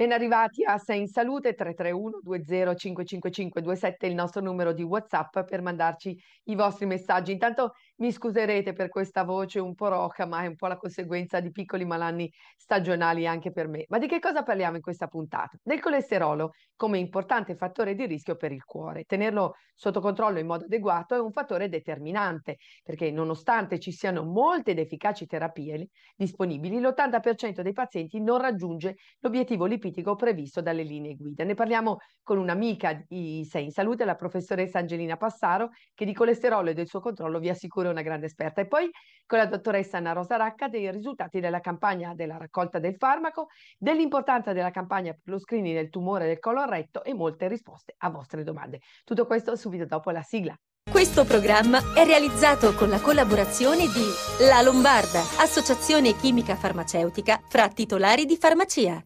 Ben arrivati a Sei in Salute 331 20 27 il nostro numero di WhatsApp per mandarci i vostri messaggi. Intanto mi scuserete per questa voce un po' roca, ma è un po' la conseguenza di piccoli malanni stagionali anche per me. Ma di che cosa parliamo in questa puntata? Del colesterolo come importante fattore di rischio per il cuore. Tenerlo sotto controllo in modo adeguato è un fattore determinante, perché nonostante ci siano molte ed efficaci terapie disponibili, l'80% dei pazienti non raggiunge l'obiettivo lipidico critico previsto dalle linee guida. Ne parliamo con un'amica di Sei in Salute, la professoressa Angelina Passaro, che di colesterolo e del suo controllo vi assicuro è una grande esperta. E poi con la dottoressa Anna Rosa Racca dei risultati della campagna della raccolta del farmaco, dell'importanza della campagna per lo screening del tumore del colon retto e molte risposte a vostre domande. Tutto questo subito dopo la sigla. Questo programma è realizzato con la collaborazione di La Lombarda, associazione chimica farmaceutica fra titolari di farmacia.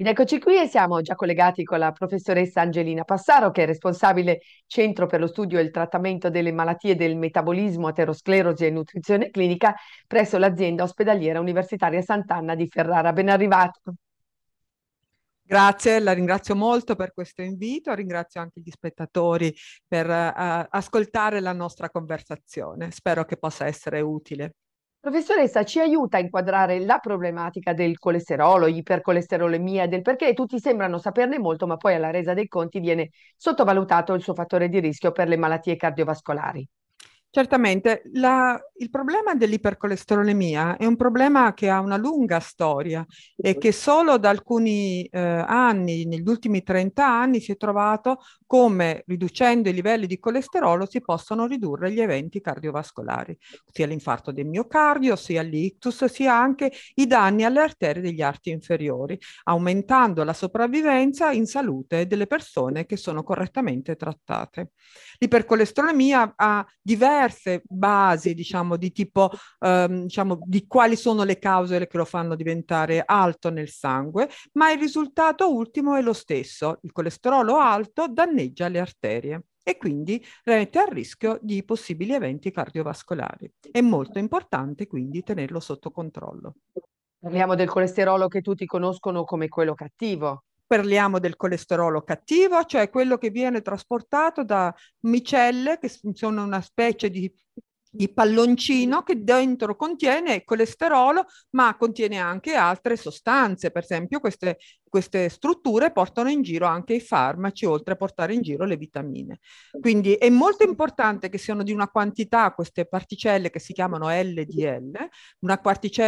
Ed eccoci qui e siamo già collegati con la professoressa Angelina Passaro, che è responsabile Centro per lo studio e il trattamento delle malattie del metabolismo, aterosclerosi e nutrizione clinica presso l'azienda ospedaliera universitaria Sant'Anna di Ferrara. Ben arrivato. Grazie, la ringrazio molto per questo invito, ringrazio anche gli spettatori per uh, ascoltare la nostra conversazione. Spero che possa essere utile. Professoressa, ci aiuta a inquadrare la problematica del colesterolo, ipercolesterolemia, del perché tutti sembrano saperne molto, ma poi alla resa dei conti viene sottovalutato il suo fattore di rischio per le malattie cardiovascolari. Certamente, la, il problema dell'ipercolesterolemia è un problema che ha una lunga storia e che solo da alcuni eh, anni, negli ultimi 30 anni, si è trovato come riducendo i livelli di colesterolo si possono ridurre gli eventi cardiovascolari, sia l'infarto del miocardio, sia l'ictus, sia anche i danni alle arterie degli arti inferiori, aumentando la sopravvivenza in salute delle persone che sono correttamente trattate. L'ipercolesterolemia ha diverse basi, diciamo, di tipo, ehm, diciamo, di quali sono le cause che lo fanno diventare alto nel sangue, ma il risultato ultimo è lo stesso. Il colesterolo alto danneggia le arterie e quindi mette a rischio di possibili eventi cardiovascolari. È molto importante quindi tenerlo sotto controllo. Parliamo del colesterolo che tutti conoscono come quello cattivo. Parliamo del colesterolo cattivo, cioè quello che viene trasportato da micelle, che sono una specie di di palloncino che dentro contiene colesterolo, ma contiene anche altre sostanze. Per esempio, queste, queste strutture portano in giro anche i farmaci, oltre a portare in giro le vitamine. Quindi è molto importante che siano di una quantità, queste particelle che si chiamano LDL, una,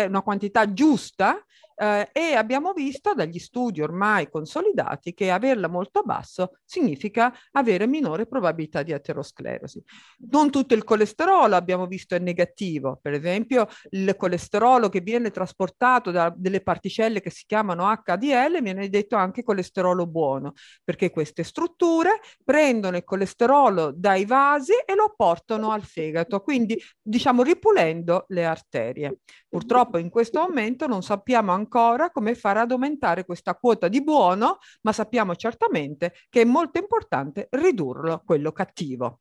una quantità giusta eh, e abbiamo visto dagli studi ormai consolidati che averla molto basso significa avere minore probabilità di aterosclerosi. Non tutto il colesterolo abbiamo visto è negativo, per esempio il colesterolo che viene trasportato da delle particelle che si chiamano HDL viene detto anche colesterolo buono, perché queste strutture prendono il colesterolo dai vasi e lo portano al fegato, quindi diciamo ripulendo le arterie. Purtroppo in questo momento non sappiamo ancora come fare ad aumentare questa quota di buono, ma sappiamo certamente che è molto importante ridurlo quello cattivo.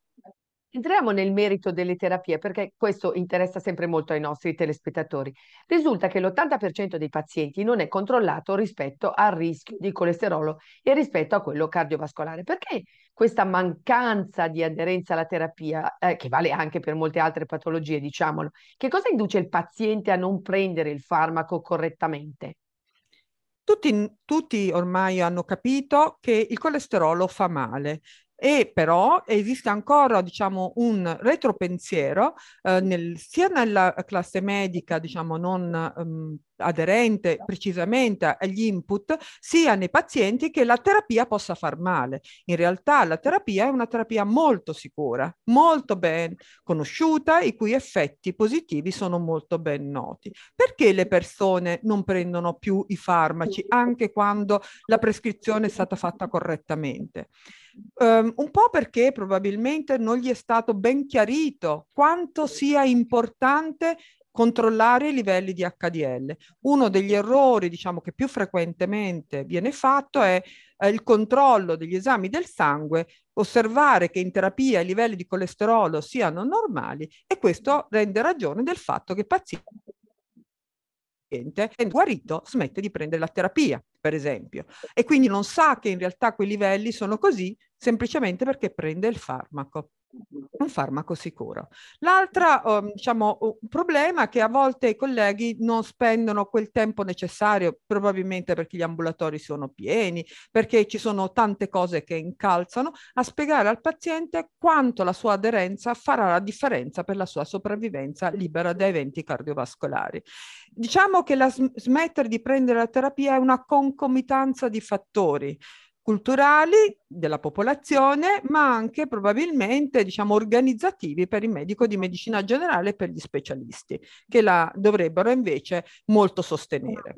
Entriamo nel merito delle terapie perché questo interessa sempre molto ai nostri telespettatori. Risulta che l'80% dei pazienti non è controllato rispetto al rischio di colesterolo e rispetto a quello cardiovascolare. Perché questa mancanza di aderenza alla terapia, eh, che vale anche per molte altre patologie, diciamolo, che cosa induce il paziente a non prendere il farmaco correttamente? Tutti, tutti, ormai hanno capito che il colesterolo fa male e però esiste ancora diciamo, un retropensiero eh, nel, sia nella classe medica diciamo, non um, aderente precisamente agli input sia nei pazienti che la terapia possa far male. In realtà la terapia è una terapia molto sicura, molto ben conosciuta, i cui effetti positivi sono molto ben noti. Perché le persone non prendono più i farmaci anche quando la prescrizione è stata fatta correttamente? Um, un po' perché probabilmente non gli è stato ben chiarito quanto sia importante controllare i livelli di HDL. Uno degli errori, diciamo, che più frequentemente viene fatto è eh, il controllo degli esami del sangue, osservare che in terapia i livelli di colesterolo siano normali e questo rende ragione del fatto che il paziente è guarito smette di prendere la terapia, per esempio, e quindi non sa che in realtà quei livelli sono così semplicemente perché prende il farmaco un farmaco sicuro. L'altro um, diciamo, problema è che a volte i colleghi non spendono quel tempo necessario, probabilmente perché gli ambulatori sono pieni, perché ci sono tante cose che incalzano, a spiegare al paziente quanto la sua aderenza farà la differenza per la sua sopravvivenza libera da eventi cardiovascolari. Diciamo che la smettere di prendere la terapia è una concomitanza di fattori culturali della popolazione, ma anche probabilmente diciamo, organizzativi per il medico di medicina generale e per gli specialisti, che la dovrebbero invece molto sostenere.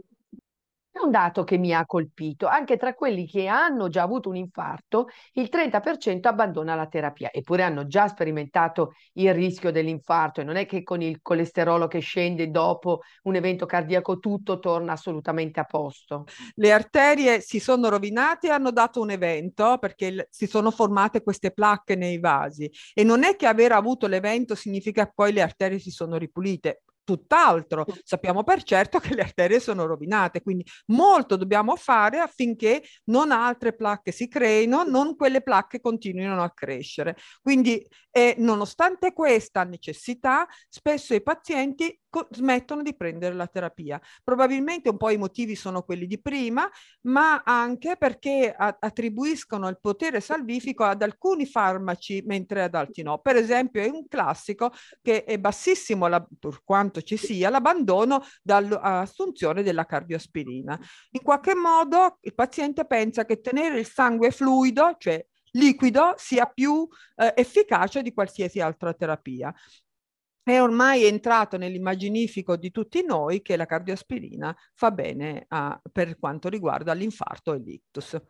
Un dato che mi ha colpito, anche tra quelli che hanno già avuto un infarto, il 30% abbandona la terapia, eppure hanno già sperimentato il rischio dell'infarto e non è che con il colesterolo che scende dopo un evento cardiaco tutto torna assolutamente a posto. Le arterie si sono rovinate e hanno dato un evento perché si sono formate queste placche nei vasi. E non è che aver avuto l'evento significa che poi le arterie si sono ripulite tutt'altro. Sappiamo per certo che le arterie sono rovinate, quindi molto dobbiamo fare affinché non altre placche si creino, non quelle placche continuino a crescere. Quindi, eh, nonostante questa necessità, spesso i pazienti smettono di prendere la terapia. Probabilmente un po' i motivi sono quelli di prima, ma anche perché attribuiscono il potere salvifico ad alcuni farmaci mentre ad altri no. Per esempio è un classico che è bassissimo, la, per quanto ci sia, l'abbandono dall'assunzione della cardioaspirina. In qualche modo il paziente pensa che tenere il sangue fluido, cioè liquido, sia più eh, efficace di qualsiasi altra terapia è ormai entrato nell'immaginifico di tutti noi che la cardioaspirina fa bene a, per quanto riguarda l'infarto e l'ictus.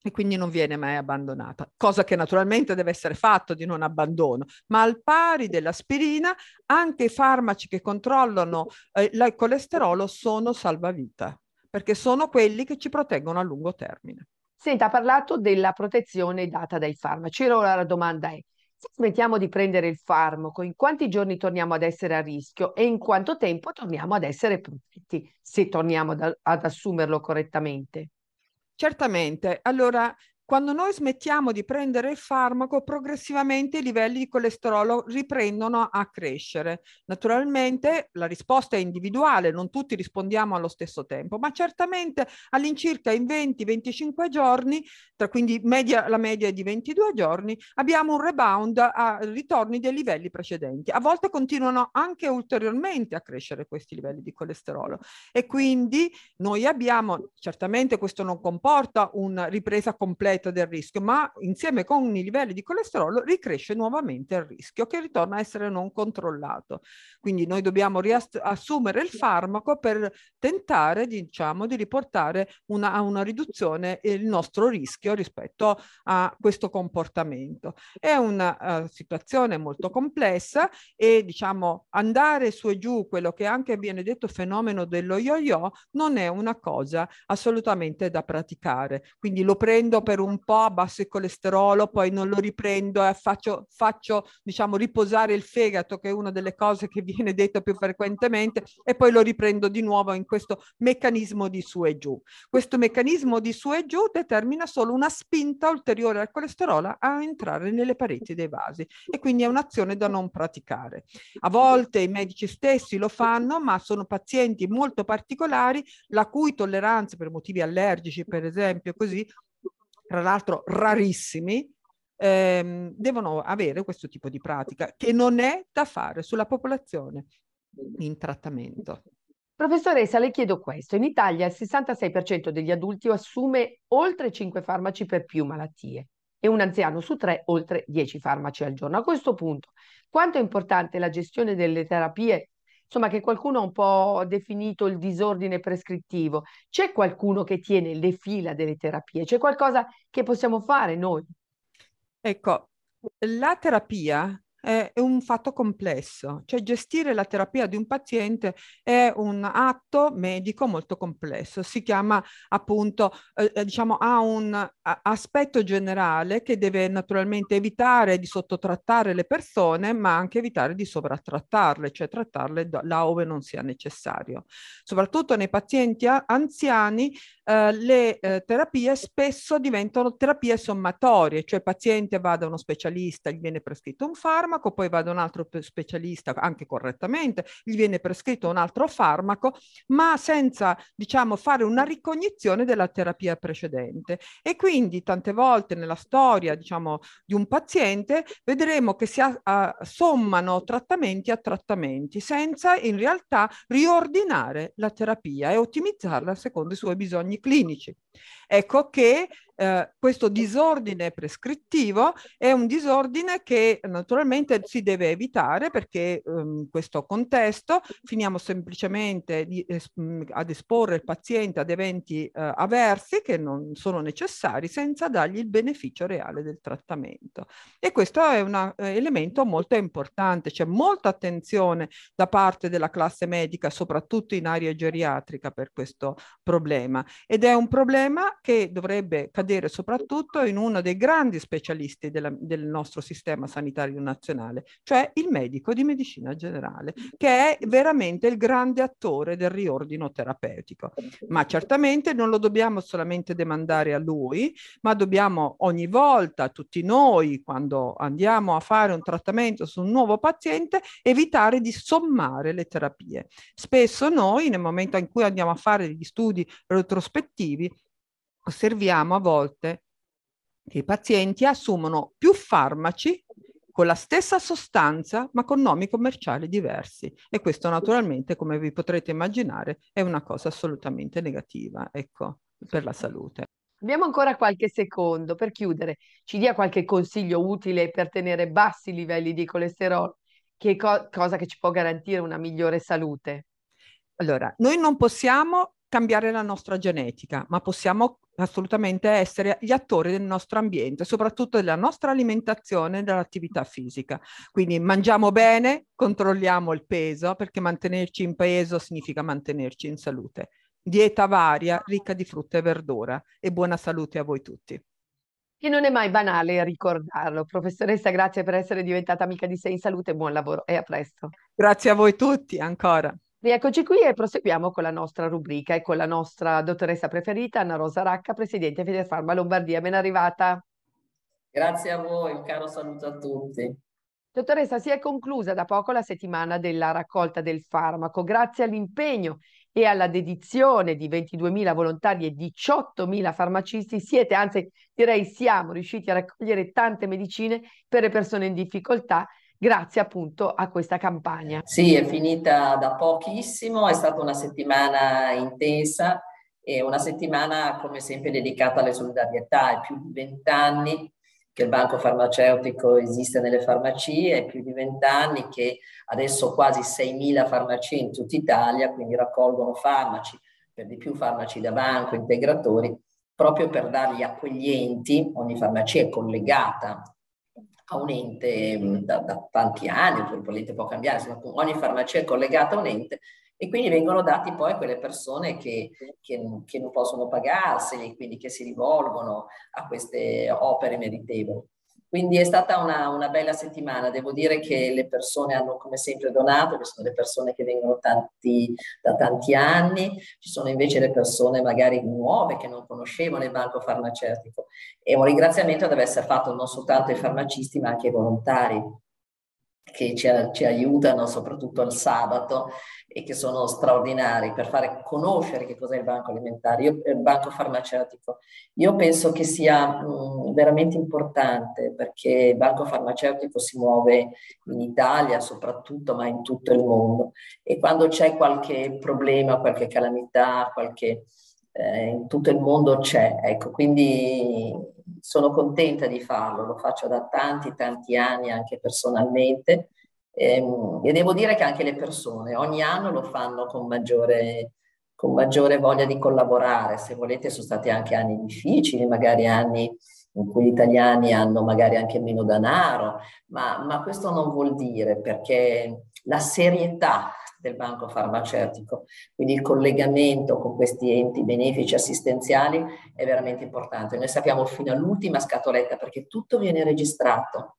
E quindi non viene mai abbandonata, cosa che naturalmente deve essere fatto di non abbandono, ma al pari dell'aspirina anche i farmaci che controllano eh, il colesterolo sono salvavita, perché sono quelli che ci proteggono a lungo termine. Senta, ha parlato della protezione data dai farmaci, ora la domanda è, se smettiamo di prendere il farmaco, in quanti giorni torniamo ad essere a rischio e in quanto tempo torniamo ad essere protetti, se torniamo ad, ad assumerlo correttamente? Certamente. Allora, quando noi smettiamo di prendere il farmaco, progressivamente i livelli di colesterolo riprendono a crescere. Naturalmente la risposta è individuale, non tutti rispondiamo allo stesso tempo, ma certamente all'incirca in 20-25 giorni, tra quindi media, la media è di 22 giorni, abbiamo un rebound a ritorni dei livelli precedenti. A volte continuano anche ulteriormente a crescere questi livelli di colesterolo e quindi noi abbiamo, certamente questo non comporta una ripresa completa effetto del rischio, ma insieme con i livelli di colesterolo ricresce nuovamente il rischio che ritorna a essere non controllato. Quindi noi dobbiamo riassumere il farmaco per tentare diciamo, di riportare una, a una riduzione il nostro rischio rispetto a questo comportamento. È una uh, situazione molto complessa e diciamo andare su e giù quello che anche viene detto fenomeno dello yo-yo non è una cosa assolutamente da praticare. Quindi lo prendo per un un po', abbasso il colesterolo, poi non lo riprendo e faccio, faccio, diciamo, riposare il fegato, che è una delle cose che viene detto più frequentemente, e poi lo riprendo di nuovo in questo meccanismo di su e giù. Questo meccanismo di su e giù determina solo una spinta ulteriore al colesterolo a entrare nelle pareti dei vasi e quindi è un'azione da non praticare. A volte i medici stessi lo fanno, ma sono pazienti molto particolari la cui tolleranza per motivi allergici, per esempio, così tra l'altro rarissimi, ehm, devono avere questo tipo di pratica che non è da fare sulla popolazione in trattamento. Professoressa, le chiedo questo. In Italia il 66% degli adulti assume oltre 5 farmaci per più malattie e un anziano su tre oltre 10 farmaci al giorno. A questo punto, quanto è importante la gestione delle terapie insomma, che qualcuno ha un po' definito il disordine prescrittivo. C'è qualcuno che tiene le fila delle terapie? C'è qualcosa che possiamo fare noi? Ecco, la terapia è un fatto complesso, cioè gestire la terapia di un paziente è un atto medico molto complesso, si chiama appunto, eh, eh diciamo, ha un aspetto generale che deve naturalmente evitare di sottotrattare le persone, ma anche evitare di sovrattrattarle, cioè trattarle là dove non sia necessario. Soprattutto nei pazienti anziani eh, le eh, terapie spesso diventano terapie sommatorie, cioè il paziente va da uno specialista, gli viene prescritto un farmaco, poi va da un altro specialista anche correttamente, gli viene prescritto un altro farmaco, ma senza diciamo fare una ricognizione della terapia precedente. E quindi tante volte nella storia diciamo di un paziente vedremo che si a, a, sommano trattamenti a trattamenti senza in realtà riordinare la terapia e ottimizzarla secondo i suoi bisogni clinici. Ecco che eh, questo disordine prescrittivo è un disordine che naturalmente si deve evitare perché in ehm, questo contesto finiamo semplicemente di, es, ad esporre il paziente ad eventi eh, avversi che non sono necessari senza dargli il beneficio reale del trattamento. E questo è un eh, elemento molto importante, c'è molta attenzione da parte della classe medica, soprattutto in area geriatrica per questo problema ed è un problema che dovrebbe cadere cadere soprattutto in uno dei grandi specialisti della, del nostro sistema sanitario nazionale, cioè il medico di medicina generale, che è veramente il grande attore del riordino terapeutico. Ma certamente non lo dobbiamo solamente demandare a lui, ma dobbiamo ogni volta, tutti noi, quando andiamo a fare un trattamento su un nuovo paziente, evitare di sommare le terapie. Spesso noi, nel momento in cui andiamo a fare degli studi retrospettivi, osserviamo a volte che i pazienti assumono più farmaci con la stessa sostanza ma con nomi commerciali diversi e questo naturalmente come vi potrete immaginare è una cosa assolutamente negativa ecco, per la salute. Abbiamo ancora qualche secondo per chiudere. Ci dia qualche consiglio utile per tenere bassi i livelli di colesterolo, che co- cosa che ci può garantire una migliore salute? Allora, noi non possiamo cambiare la nostra genetica, ma possiamo assolutamente essere gli attori del nostro ambiente, soprattutto della nostra alimentazione e dell'attività fisica. Quindi mangiamo bene, controlliamo il peso, perché mantenerci in peso significa mantenerci in salute. Dieta varia, ricca di frutta e verdura e buona salute a voi tutti. E non è mai banale ricordarlo. Professoressa, grazie per essere diventata amica di Sei in Salute, buon lavoro e a presto. Grazie a voi tutti ancora. Rieccoci qui e proseguiamo con la nostra rubrica e con la nostra dottoressa preferita, Anna Rosa Racca, Presidente Federfarma Lombardia. Ben arrivata. Grazie a voi, un caro saluto a tutti. Dottoressa, si è conclusa da poco la settimana della raccolta del farmaco. Grazie all'impegno e alla dedizione di 22.000 volontari e 18.000 farmacisti siete, anzi direi siamo riusciti a raccogliere tante medicine per le persone in difficoltà grazie appunto a questa campagna. Sì, è finita da pochissimo, è stata una settimana intensa e una settimana come sempre dedicata alle solidarietà, è più di vent'anni che il banco farmaceutico esiste nelle farmacie, è più di vent'anni che adesso quasi 6.000 farmacie in tutta Italia, quindi raccolgono farmaci, per di più farmaci da banco, integratori, proprio per dargli accoglienti, ogni farmacia è collegata a un ente mm, da, da tanti anni, l'ente può cambiare, insomma, ogni farmacia è collegata a un ente e quindi vengono dati poi a quelle persone che, che, che non possono pagarseli, quindi che si rivolgono a queste opere meritevoli. Quindi è stata una, una, bella settimana, devo dire che le persone hanno come sempre donato, che sono le persone che vengono tanti, da tanti anni, ci sono invece le persone magari nuove che non conoscevano il banco farmaceutico. E un ringraziamento deve essere fatto non soltanto ai farmacisti ma anche ai volontari che ci, ci, aiutano soprattutto il sabato e che sono straordinari per fare conoscere che cos'è il banco alimentare, io, il banco farmaceutico. Io penso che sia mh, veramente importante perché il banco farmaceutico si muove in Italia soprattutto, ma in tutto il mondo. E quando c'è qualche problema, qualche calamità, qualche, eh, in tutto il mondo c'è. Ecco, quindi sono contenta di farlo, lo faccio da tanti, tanti anni anche personalmente ehm, e devo dire che anche le persone ogni anno lo fanno con maggiore, con maggiore voglia di collaborare. Se volete sono stati anche anni difficili, magari anni in cui gli italiani hanno magari anche meno denaro, ma, ma questo non vuol dire perché la serietà del banco farmaceutico, quindi il collegamento con questi enti benefici assistenziali è veramente importante. Noi sappiamo fino all'ultima scatoletta perché tutto viene registrato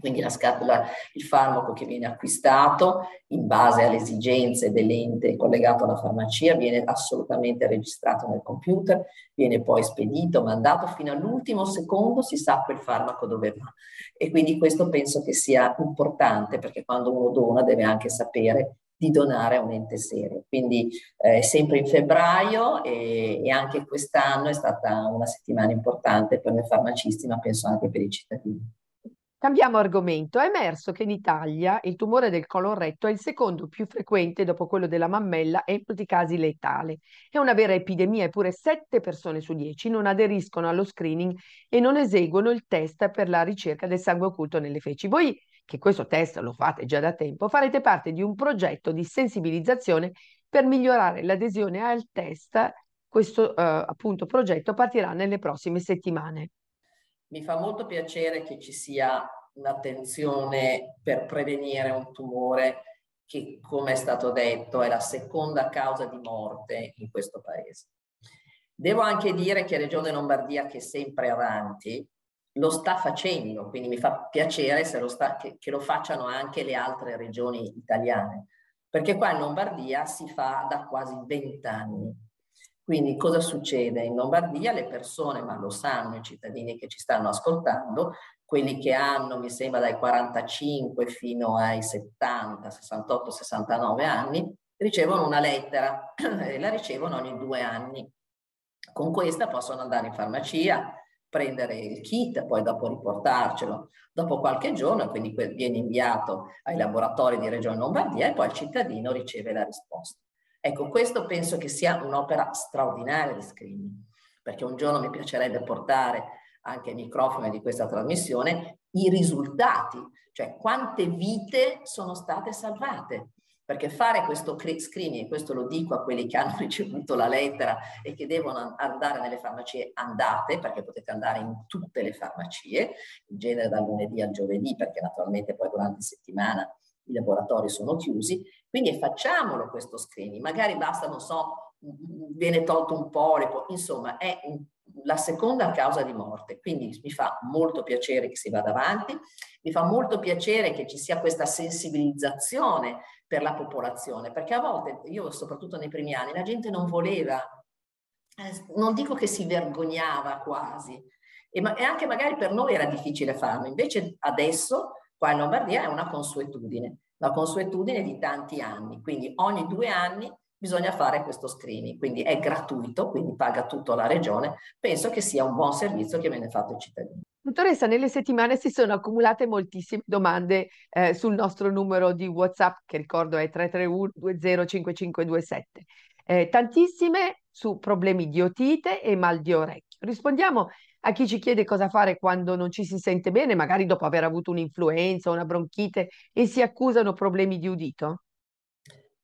quindi la scatola, il farmaco che viene acquistato in base alle esigenze dell'ente collegato alla farmacia viene assolutamente registrato nel computer, viene poi spedito, mandato fino all'ultimo secondo, si sa quel farmaco dove va. E quindi questo penso che sia importante perché quando uno dona deve anche sapere di donare a un ente serio. Quindi eh, sempre in febbraio e, e anche quest'anno è stata una settimana importante per noi farmacisti, ma penso anche per i cittadini. Cambiamo argomento. È emerso che in Italia il tumore del colon retto è il secondo più frequente dopo quello della mammella e in molti casi letale. È una vera epidemia, eppure 7 persone su 10 non aderiscono allo screening e non eseguono il test per la ricerca del sangue occulto nelle feci. Voi, che questo test lo fate già da tempo, farete parte di un progetto di sensibilizzazione per migliorare l'adesione al test. Questo eh, appunto progetto partirà nelle prossime settimane. Mi fa molto piacere che ci sia un'attenzione per prevenire un tumore che, come è stato detto, è la seconda causa di morte in questo paese. Devo anche dire che Regione Lombardia, che è sempre avanti, lo sta facendo, quindi mi fa piacere lo sta, che, che lo facciano anche le altre regioni italiane, perché qua in Lombardia si fa da quasi vent'anni quindi cosa succede? In Lombardia le persone, ma lo sanno i cittadini che ci stanno ascoltando, quelli che hanno, mi sembra, dai 45 fino ai 70, 68, 69 anni, ricevono una lettera e la ricevono ogni due anni. Con questa possono andare in farmacia, prendere il kit, poi dopo riportarcelo dopo qualche giorno, quindi viene inviato ai laboratori di Regione Lombardia e poi il cittadino riceve la risposta. Ecco, questo penso che sia un'opera straordinaria di screening, perché un giorno mi piacerebbe portare anche ai microfoni di questa trasmissione i risultati, cioè quante vite sono state salvate. Perché fare questo screening, questo lo dico a quelli che hanno ricevuto la lettera e che devono andare nelle farmacie, andate, perché potete andare in tutte le farmacie, in genere dal lunedì al giovedì, perché naturalmente poi durante la settimana i laboratori sono chiusi, quindi facciamolo questo screening, magari basta, non so, viene tolto un polipo, insomma è la seconda causa di morte, quindi mi fa molto piacere che si vada avanti, mi fa molto piacere che ci sia questa sensibilizzazione per la popolazione, perché a volte, io soprattutto nei primi anni, la gente non voleva, eh, non dico che si vergognava quasi, e, ma, e anche magari per noi era difficile farlo, invece adesso Qua in Lombardia è una consuetudine, una consuetudine di tanti anni, quindi ogni due anni bisogna fare questo screening, quindi è gratuito, quindi paga tutto la regione. Penso che sia un buon servizio che viene fatto ai cittadini. Dottoressa, nelle settimane si sono accumulate moltissime domande eh, sul nostro numero di WhatsApp, che ricordo è 331 205527. Eh, tantissime su problemi di otite e mal di orecchio. Rispondiamo a chi ci chiede cosa fare quando non ci si sente bene, magari dopo aver avuto un'influenza o una bronchite e si accusano problemi di udito?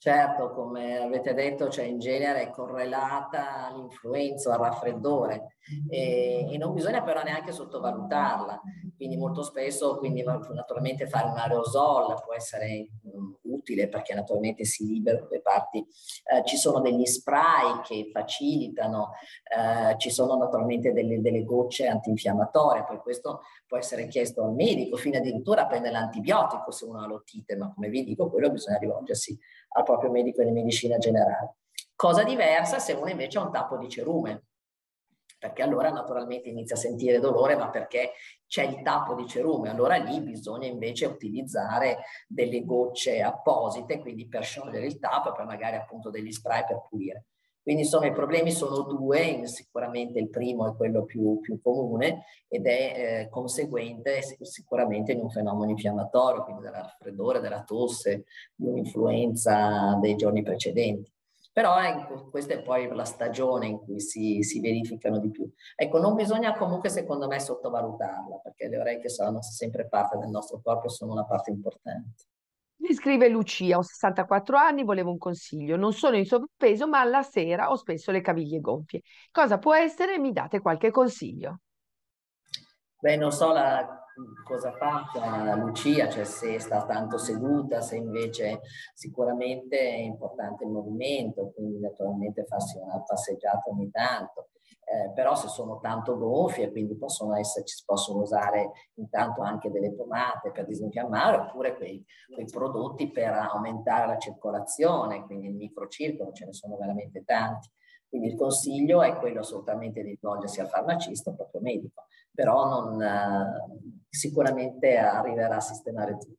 Certo, come avete detto, cioè in genere è correlata all'influenza, al raffreddore e, e, non bisogna però neanche sottovalutarla. Quindi molto spesso, quindi naturalmente fare un aerosol può essere utile perché naturalmente si liberano le parti. Eh, ci sono degli spray che facilitano, eh, ci sono naturalmente delle, delle gocce antinfiammatorie, poi questo può essere chiesto al medico, fino addirittura a prendere l'antibiotico se uno ha l'otite, ma come vi dico, quello bisogna rivolgersi al proprio medico di medicina generale. Cosa diversa se uno invece ha un tappo di cerume, perché allora naturalmente inizia a sentire dolore, ma perché c'è il tappo di cerume, allora lì bisogna invece utilizzare delle gocce apposite, quindi per sciogliere il tappo e poi magari appunto degli spray per pulire. Quindi insomma i problemi sono due, sicuramente il primo è quello più, più comune ed è eh, conseguente sicuramente in un fenomeno infiammatorio, quindi della raffreddore, della tosse, di un'influenza dei giorni precedenti. Però ecco, questa è poi la stagione in cui si, si, verificano di più. Ecco, non bisogna comunque secondo me sottovalutarla, perché le orecchie sono sempre parte del nostro corpo e sono una parte importante. Mi scrive Lucia, ho 64 anni, volevo un consiglio. Non sono in sovrappeso, ma alla sera ho spesso le caviglie gonfie. Cosa può essere? Mi date qualche consiglio. Beh, non so la, cosa faccia Lucia, cioè se sta tanto seduta, se invece sicuramente è importante il movimento, quindi naturalmente farsi una passeggiata ogni tanto. Eh, però se sono tanto gonfie, quindi possono esserci, possono usare intanto anche delle pomate per disinfiammare oppure quei, quei prodotti per aumentare la circolazione, quindi il microcircolo, ce ne sono veramente tanti. Quindi il consiglio è quello assolutamente di rivolgersi al farmacista, al proprio medico, però non, eh, sicuramente arriverà a sistemare tutto.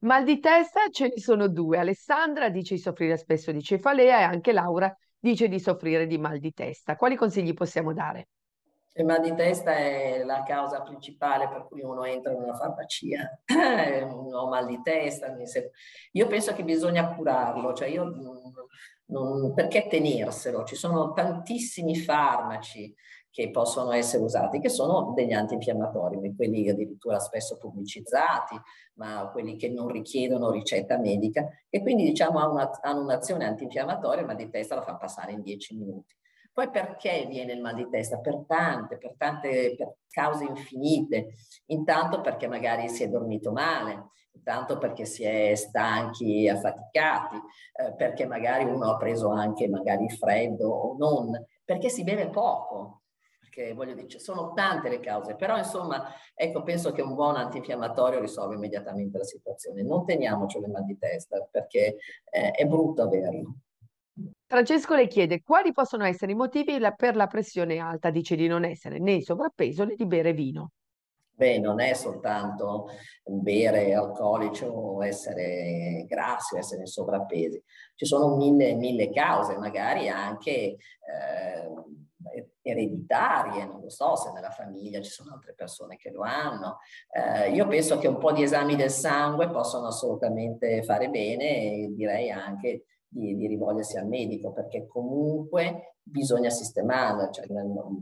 Mal di testa ce ne sono due. Alessandra dice di soffrire spesso di cefalea e anche Laura dice di soffrire di mal di testa. Quali consigli possiamo dare? Il mal di testa è la causa principale per cui uno entra in una farmacia, ho mal di testa. Io penso che bisogna curarlo, cioè io non, perché tenerselo? Ci sono tantissimi farmaci che possono essere usati, che sono degli antinfiammatori, quelli addirittura spesso pubblicizzati, ma quelli che non richiedono ricetta medica e quindi diciamo hanno un'azione antinfiammatoria, ma di testa la fa passare in 10 minuti. Poi perché viene il mal di testa? Per tante, per tante per cause infinite. Intanto perché magari si è dormito male, intanto perché si è stanchi, affaticati, eh, perché magari uno ha preso anche magari freddo o non, perché si beve poco. Perché voglio dire, sono tante le cause, però insomma, ecco, penso che un buon antinfiammatorio risolve immediatamente la situazione. Non teniamocelo in mal di testa perché eh, è brutto averlo. Francesco le chiede quali possono essere i motivi per la pressione alta, dice di non essere né sovrappeso né di bere vino. Beh, non è soltanto bere alcolici o essere grassi o essere sovrappesi, ci sono mille, mille cause, magari anche eh, ereditarie, non lo so se nella famiglia ci sono altre persone che lo hanno. Eh, io penso che un po' di esami del sangue possono assolutamente fare bene e direi anche di, di rivolgersi al medico perché comunque bisogna sistemarla, cioè,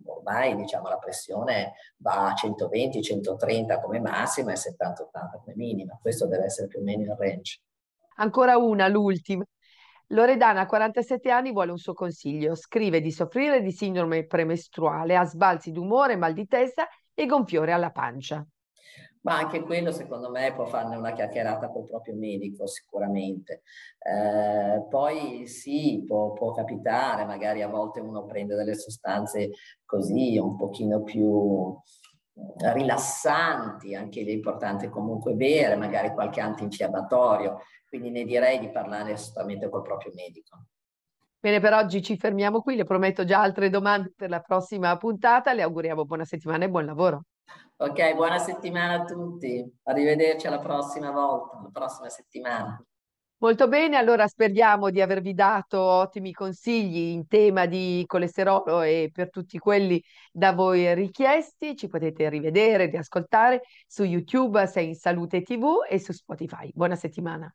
ormai diciamo, la pressione va a 120, 130 come massima e 70, 80 come minima, questo deve essere più o meno il range. Ancora una, l'ultima. Loredana, a 47 anni, vuole un suo consiglio. Scrive di soffrire di sindrome premestruale, ha sbalzi d'umore, mal di testa e gonfiore alla pancia ma anche quello secondo me può farne una chiacchierata col proprio medico sicuramente. Eh, poi sì, può, può, capitare, magari a volte uno prende delle sostanze così un pochino più eh, rilassanti, anche lì è importante comunque bere, magari qualche antinfiammatorio, quindi ne direi di parlare assolutamente col proprio medico. Bene, per oggi ci fermiamo qui, le prometto già altre domande per la prossima puntata, le auguriamo buona settimana e buon lavoro. Ok, buona settimana a tutti. Arrivederci alla prossima volta, la prossima settimana. Molto bene, allora speriamo di avervi dato ottimi consigli in tema di colesterolo e per tutti quelli da voi richiesti. Ci potete rivedere, riascoltare su YouTube, Sei in Salute TV e su Spotify. Buona settimana.